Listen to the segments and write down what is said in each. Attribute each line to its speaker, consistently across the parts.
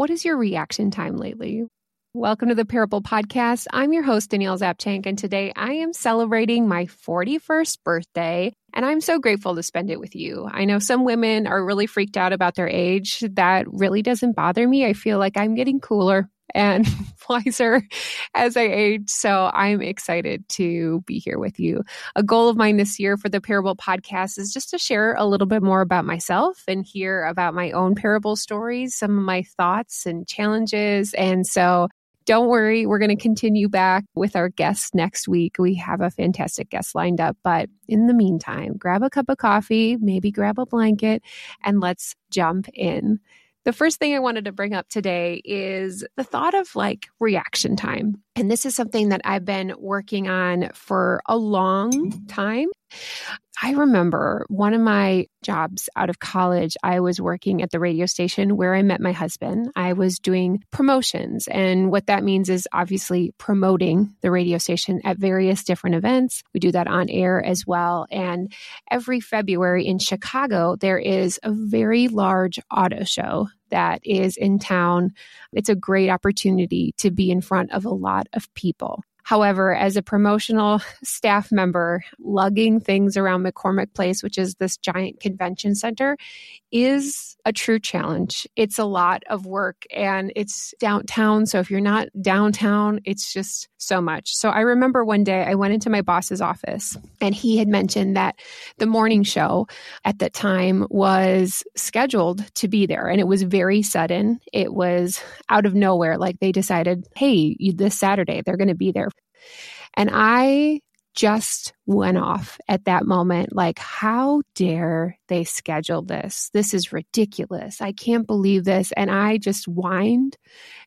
Speaker 1: What is your reaction time lately? Welcome to the Parable Podcast. I'm your host, Danielle Zapchenk, and today I am celebrating my 41st birthday, and I'm so grateful to spend it with you. I know some women are really freaked out about their age. That really doesn't bother me. I feel like I'm getting cooler and wiser as I age. So I'm excited to be here with you. A goal of mine this year for the Parable podcast is just to share a little bit more about myself and hear about my own parable stories, some of my thoughts and challenges. And so don't worry, we're going to continue back with our guests next week. We have a fantastic guest lined up. But in the meantime, grab a cup of coffee, maybe grab a blanket, and let's jump in. The first thing I wanted to bring up today is the thought of like reaction time. And this is something that I've been working on for a long time. I remember one of my jobs out of college, I was working at the radio station where I met my husband. I was doing promotions. And what that means is obviously promoting the radio station at various different events. We do that on air as well. And every February in Chicago, there is a very large auto show that is in town. It's a great opportunity to be in front of a lot of people. However, as a promotional staff member, lugging things around McCormick Place, which is this giant convention center, is a true challenge. It's a lot of work and it's downtown. So if you're not downtown, it's just so much. So I remember one day I went into my boss's office and he had mentioned that the morning show at that time was scheduled to be there and it was very sudden. It was out of nowhere. Like they decided, hey, this Saturday, they're going to be there. And I just went off at that moment like, how dare they schedule this? This is ridiculous. I can't believe this. And I just whined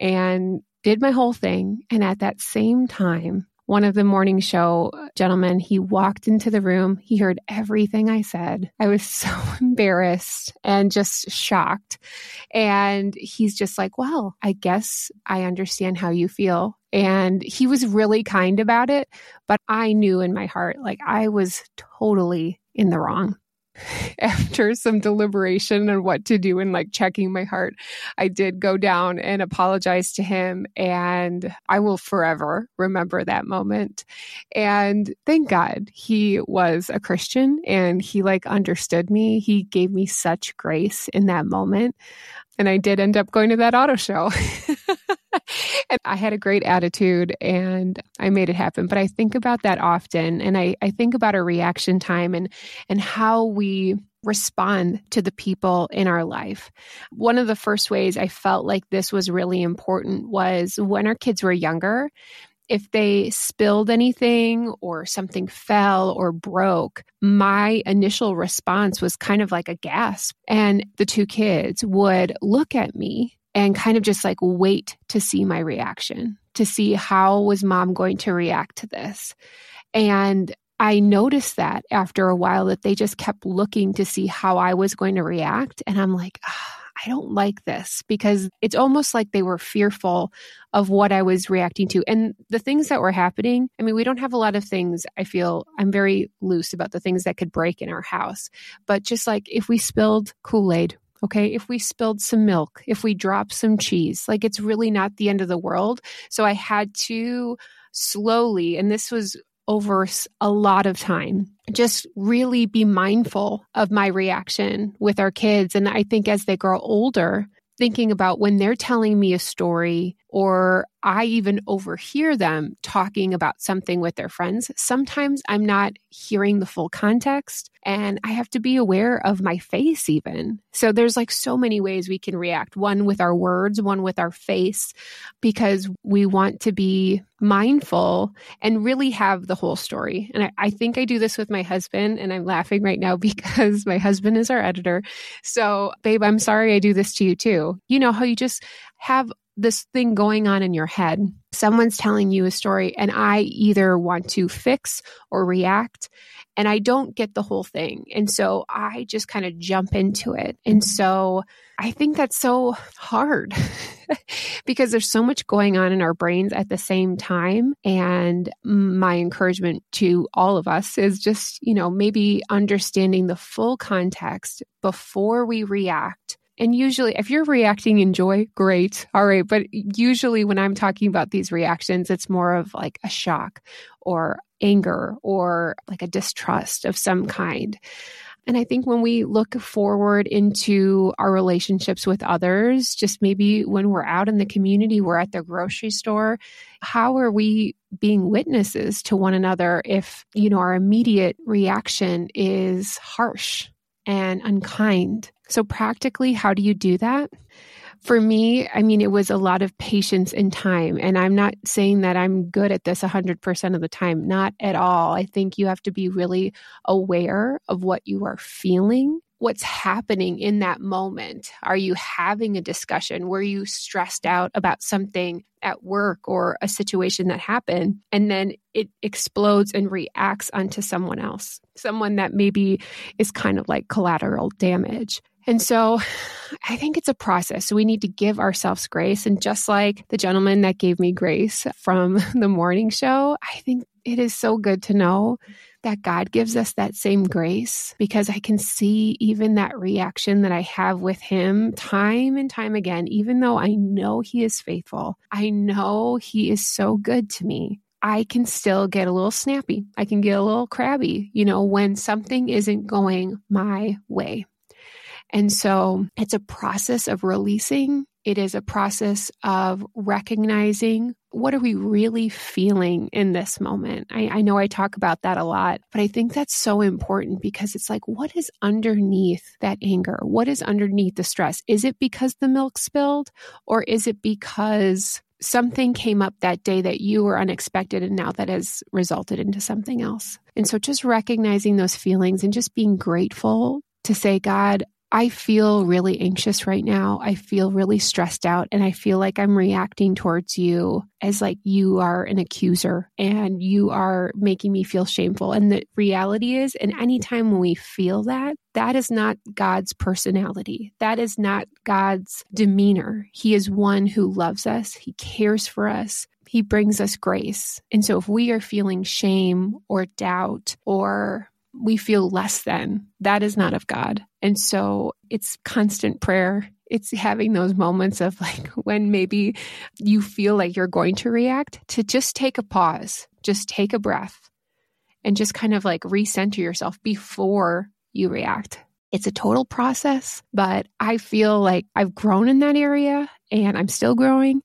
Speaker 1: and did my whole thing. And at that same time, one of the morning show gentlemen, he walked into the room. He heard everything I said. I was so embarrassed and just shocked. And he's just like, well, I guess I understand how you feel. And he was really kind about it. But I knew in my heart, like I was totally in the wrong. after some deliberation on what to do and like checking my heart, I did go down and apologize to him. And I will forever remember that moment. And thank God he was a Christian and he like understood me. He gave me such grace in that moment. And I did end up going to that auto show. and I had a great attitude and I made it happen. But I think about that often and I, I think about our reaction time and and how we respond to the people in our life. One of the first ways I felt like this was really important was when our kids were younger if they spilled anything or something fell or broke, my initial response was kind of like a gasp. And the two kids would look at me and kind of just like wait to see my reaction, to see how was mom going to react to this. And I noticed that after a while that they just kept looking to see how I was going to react. And I'm like, ah, I don't like this because it's almost like they were fearful of what I was reacting to. And the things that were happening, I mean, we don't have a lot of things. I feel I'm very loose about the things that could break in our house. But just like if we spilled Kool Aid, okay, if we spilled some milk, if we dropped some cheese, like it's really not the end of the world. So I had to slowly, and this was over a lot of time. Just really be mindful of my reaction with our kids. And I think as they grow older, thinking about when they're telling me a story or I even overhear them talking about something with their friends, sometimes I'm not hearing the full context and I have to be aware of my face even. So there's like so many ways we can react one with our words, one with our face, because we want to be mindful and really have the whole story. And I, I think I do this with my husband, and I'm laughing right now because my husband is our editor. So, babe, I'm sorry I do this to you too. You know how you just have this thing going on in your head. Someone's telling you a story, and I either want to fix or react, and I don't get the whole thing. And so I just kind of jump into it. And so I think that's so hard because there's so much going on in our brains at the same time. And my encouragement to all of us is just, you know, maybe understanding the full context before we react And usually, if you're reacting in joy, great. All right. But usually, when I'm talking about these reactions, it's more of like a shock or anger or like a distrust of some kind. And I think when we look forward into our relationships with others, just maybe when we're out in the community, we're at the grocery store, how are we being witnesses to one another if, you know, our immediate reaction is harsh and unkind? So, practically, how do you do that? For me, I mean, it was a lot of patience and time. And I'm not saying that I'm good at this 100% of the time, not at all. I think you have to be really aware of what you are feeling what's happening in that moment. Are you having a discussion? Were you stressed out about something at work or a situation that happened? And then it explodes and reacts onto someone else, someone that maybe is kind of like collateral damage. And so I think it's a process. So we need to give ourselves grace. And just like the gentleman that gave me grace from the morning show, I think it is so good to know that God gives us that same grace because I can see even that reaction that I have with Him time and time again, even though I know He is faithful, I know He is so good to me. I can still get a little snappy. I can get a little crabby, you know, when something isn't going my way. And so it's a process of releasing. It is a process of recognizing what are we really feeling in this moment. I, I, know I talk about that a lot, but I think that's so important because it's like, what is underneath that anger? What is underneath the stress? Is it because the milk spilled or is it because something came up that day that you were unexpected and now that has resulted into something else? And so just recognizing those feelings and just being grateful to say, God, I feel really anxious right now. I feel really stressed out and I feel like I'm reacting towards you as like you are an accuser and you are making me feel shameful. And the reality is, and anytime when we feel that, that is not God's personality. That is not God's demeanor. He is one who loves us. He cares for us. He brings us grace. And so if we are feeling shame or doubt or we feel less than. That is not of God. And so it's constant prayer. It's having those moments of like when maybe you feel like you're going to react to just take a pause, just take a breath and just kind of like recenter yourself before you react. It's a total process, but I feel like I've grown in that area and I'm still growing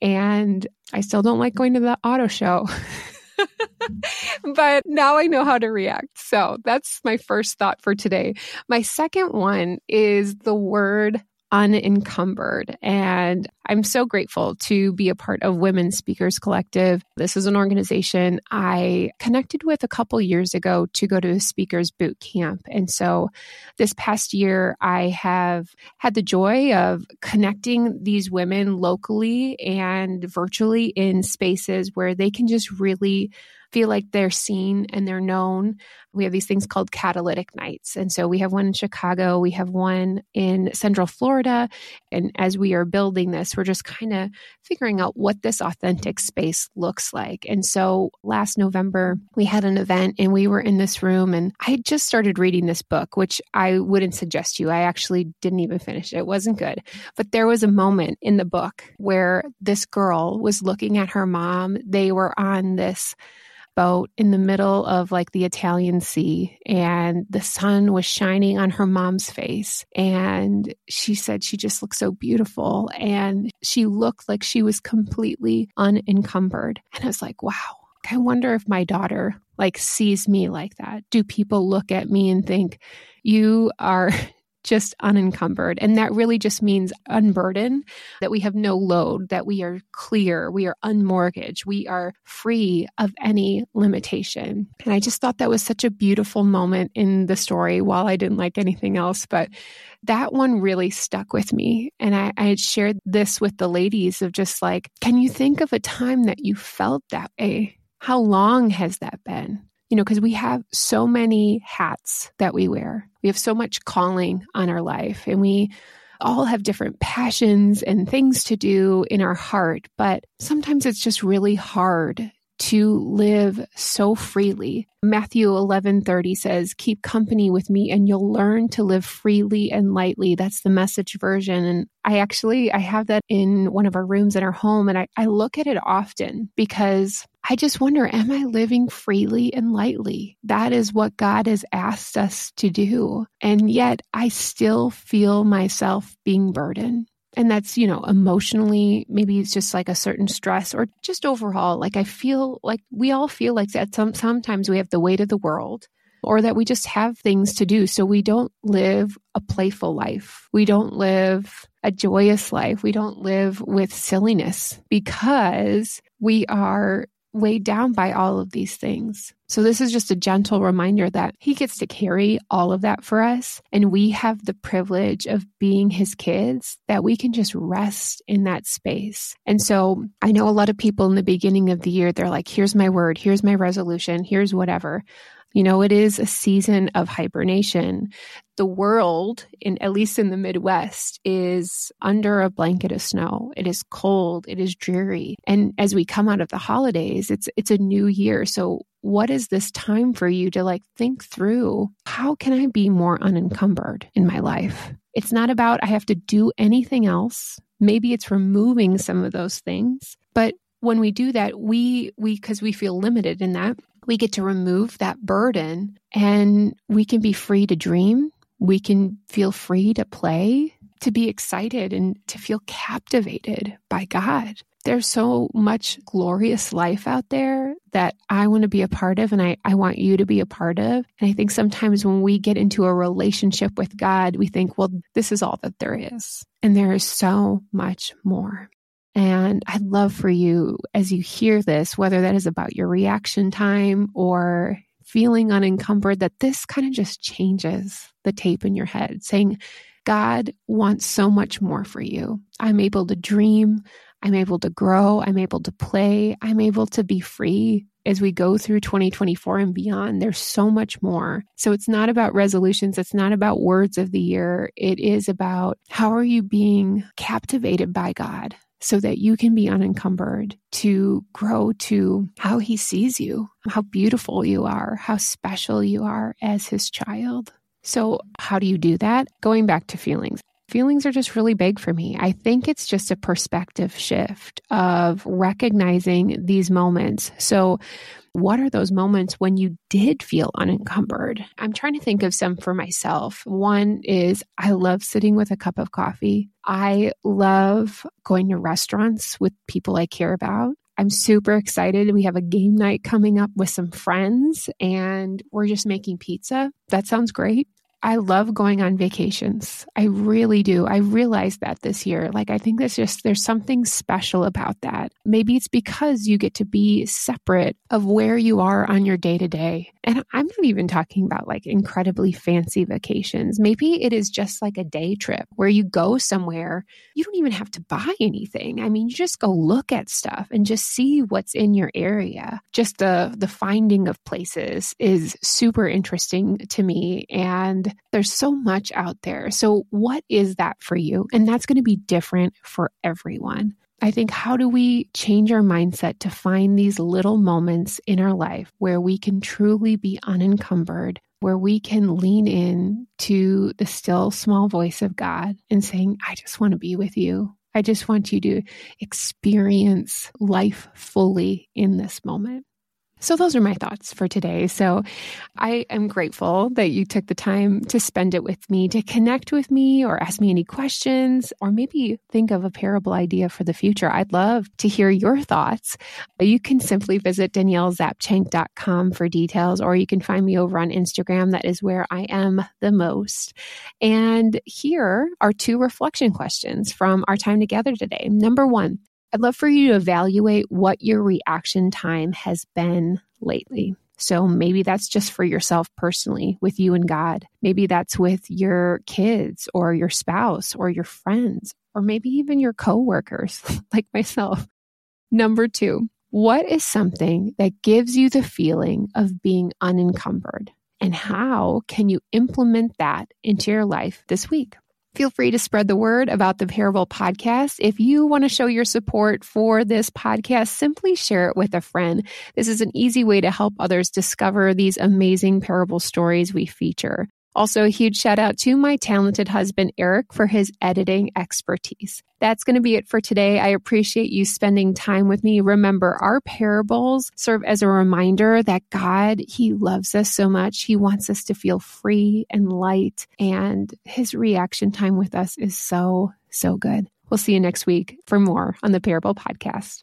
Speaker 1: and I still don't like going to the auto show. but now I know how to react. So that's my first thought for today. My second one is the word unencumbered. And I'm so grateful to be a part of Women Speakers Collective. This is an organization I connected with a couple years ago to go to a speakers boot camp. And so this past year, I have had the joy of connecting these women locally and virtually in spaces where they can just really feel like they're seen and they're known. We have these things called catalytic nights. And so we have one in Chicago, we have one in Central Florida. And as we are building this, we're just kind of figuring out what this authentic space looks like. And so last November, we had an event and we were in this room and I just started reading this book, which I wouldn't suggest you. I actually didn't even finish it. It wasn't good. But there was a moment in the book where this girl was looking at her mom. They were on this boat in the middle of like the Italian Sea and the sun was shining on her mom's face. And she said she just looked so beautiful and she looked like she was completely unencumbered. And I was like, wow. I wonder if my daughter like sees me like that. Do people look at me and think you are just unencumbered. And that really just means unburdened, that we have no load, that we are clear, we are unmortgaged, we are free of any limitation. And I just thought that was such a beautiful moment in the story while I didn't like anything else. But that one really stuck with me. And I, I had shared this with the ladies of just like, can you think of a time that you felt that way? How long has that been? You know, because we have so many hats that we wear. We have so much calling on our life, and we all have different passions and things to do in our heart. But sometimes it's just really hard to live so freely. Matthew 11:30 says, "Keep company with me and you'll learn to live freely and lightly." That's the message version and I actually I have that in one of our rooms in our home and I, I look at it often because I just wonder, am I living freely and lightly? That is what God has asked us to do. And yet I still feel myself being burdened. And that's, you know, emotionally, maybe it's just like a certain stress or just overall. Like I feel like we all feel like that. Some, sometimes we have the weight of the world or that we just have things to do. So we don't live a playful life. We don't live a joyous life. We don't live with silliness because we are weighed down by all of these things. So, this is just a gentle reminder that He gets to carry all of that for us. And we have the privilege of being His kids, that we can just rest in that space. And so, I know a lot of people in the beginning of the year, they're like, here's my word, here's my resolution, here's whatever. You know, it is a season of hibernation. The world, in at least in the Midwest, is under a blanket of snow. It is cold, it is dreary. And as we come out of the holidays, it's it's a new year. So what is this time for you to like think through how can I be more unencumbered in my life? It's not about I have to do anything else. Maybe it's removing some of those things, but when we do that, we we because we feel limited in that, we get to remove that burden and we can be free to dream. We can feel free to play, to be excited, and to feel captivated by God. There's so much glorious life out there that I want to be a part of and I, I want you to be a part of. And I think sometimes when we get into a relationship with God, we think, well, this is all that there is. And there is so much more. And I'd love for you, as you hear this, whether that is about your reaction time or feeling unencumbered, that this kind of just changes the tape in your head, saying, God wants so much more for you. I'm able to dream. I'm able to grow. I'm able to play. I'm able to be free as we go through 2024 and beyond. There's so much more. So it's not about resolutions. It's not about words of the year. It is about how are you being captivated by God? So that you can be unencumbered to grow to how he sees you, how beautiful you are, how special you are as his child. So, how do you do that? Going back to feelings. Feelings are just really big for me. I think it's just a perspective shift of recognizing these moments. So, what are those moments when you did feel unencumbered? I'm trying to think of some for myself. One is I love sitting with a cup of coffee. I love going to restaurants with people I care about. I'm super excited. We have a game night coming up with some friends and we're just making pizza. That sounds great. I love going on vacations. I really do. I realized that this year. Like, I think there's just, there's something special about that. Maybe it's because you get to be separate of where you are on your day to day. And I'm not even talking about like incredibly fancy vacations. Maybe it is just like a day trip where you go somewhere. You don't even have to buy anything. I mean, you just go look at stuff and just see what's in your area. Just the, the finding of places is super interesting to me. And there's so much out there. So, what is that for you? And that's going to be different for everyone. I think how do we change our mindset to find these little moments in our life where we can truly be unencumbered, where we can lean in to the still small voice of God and saying, I just want to be with you. I just want you to experience life fully in this moment. So, those are my thoughts for today. So, I am grateful that you took the time to spend it with me, to connect with me, or ask me any questions, or maybe think of a parable idea for the future. I'd love to hear your thoughts. You can simply visit daniellezapchenk.com for details, or you can find me over on Instagram. That is where I am the most. And here are two reflection questions from our time together today. Number one, I'd love for you to evaluate what your reaction time has been lately. So maybe that's just for yourself personally with you and God. Maybe that's with your kids or your spouse or your friends or maybe even your coworkers like myself. Number two, what is something that gives you the feeling of being unencumbered? And how can you implement that into your life this week? Feel free to spread the word about the Parable podcast. If you want to show your support for this podcast, simply share it with a friend. This is an easy way to help others discover these amazing parable stories we feature. Also, a huge shout out to my talented husband, Eric, for his editing expertise. That's going to be it for today. I appreciate you spending time with me. Remember, our parables serve as a reminder that God, He loves us so much. He wants us to feel free and light, and His reaction time with us is so, so good. We'll see you next week for more on the Parable Podcast.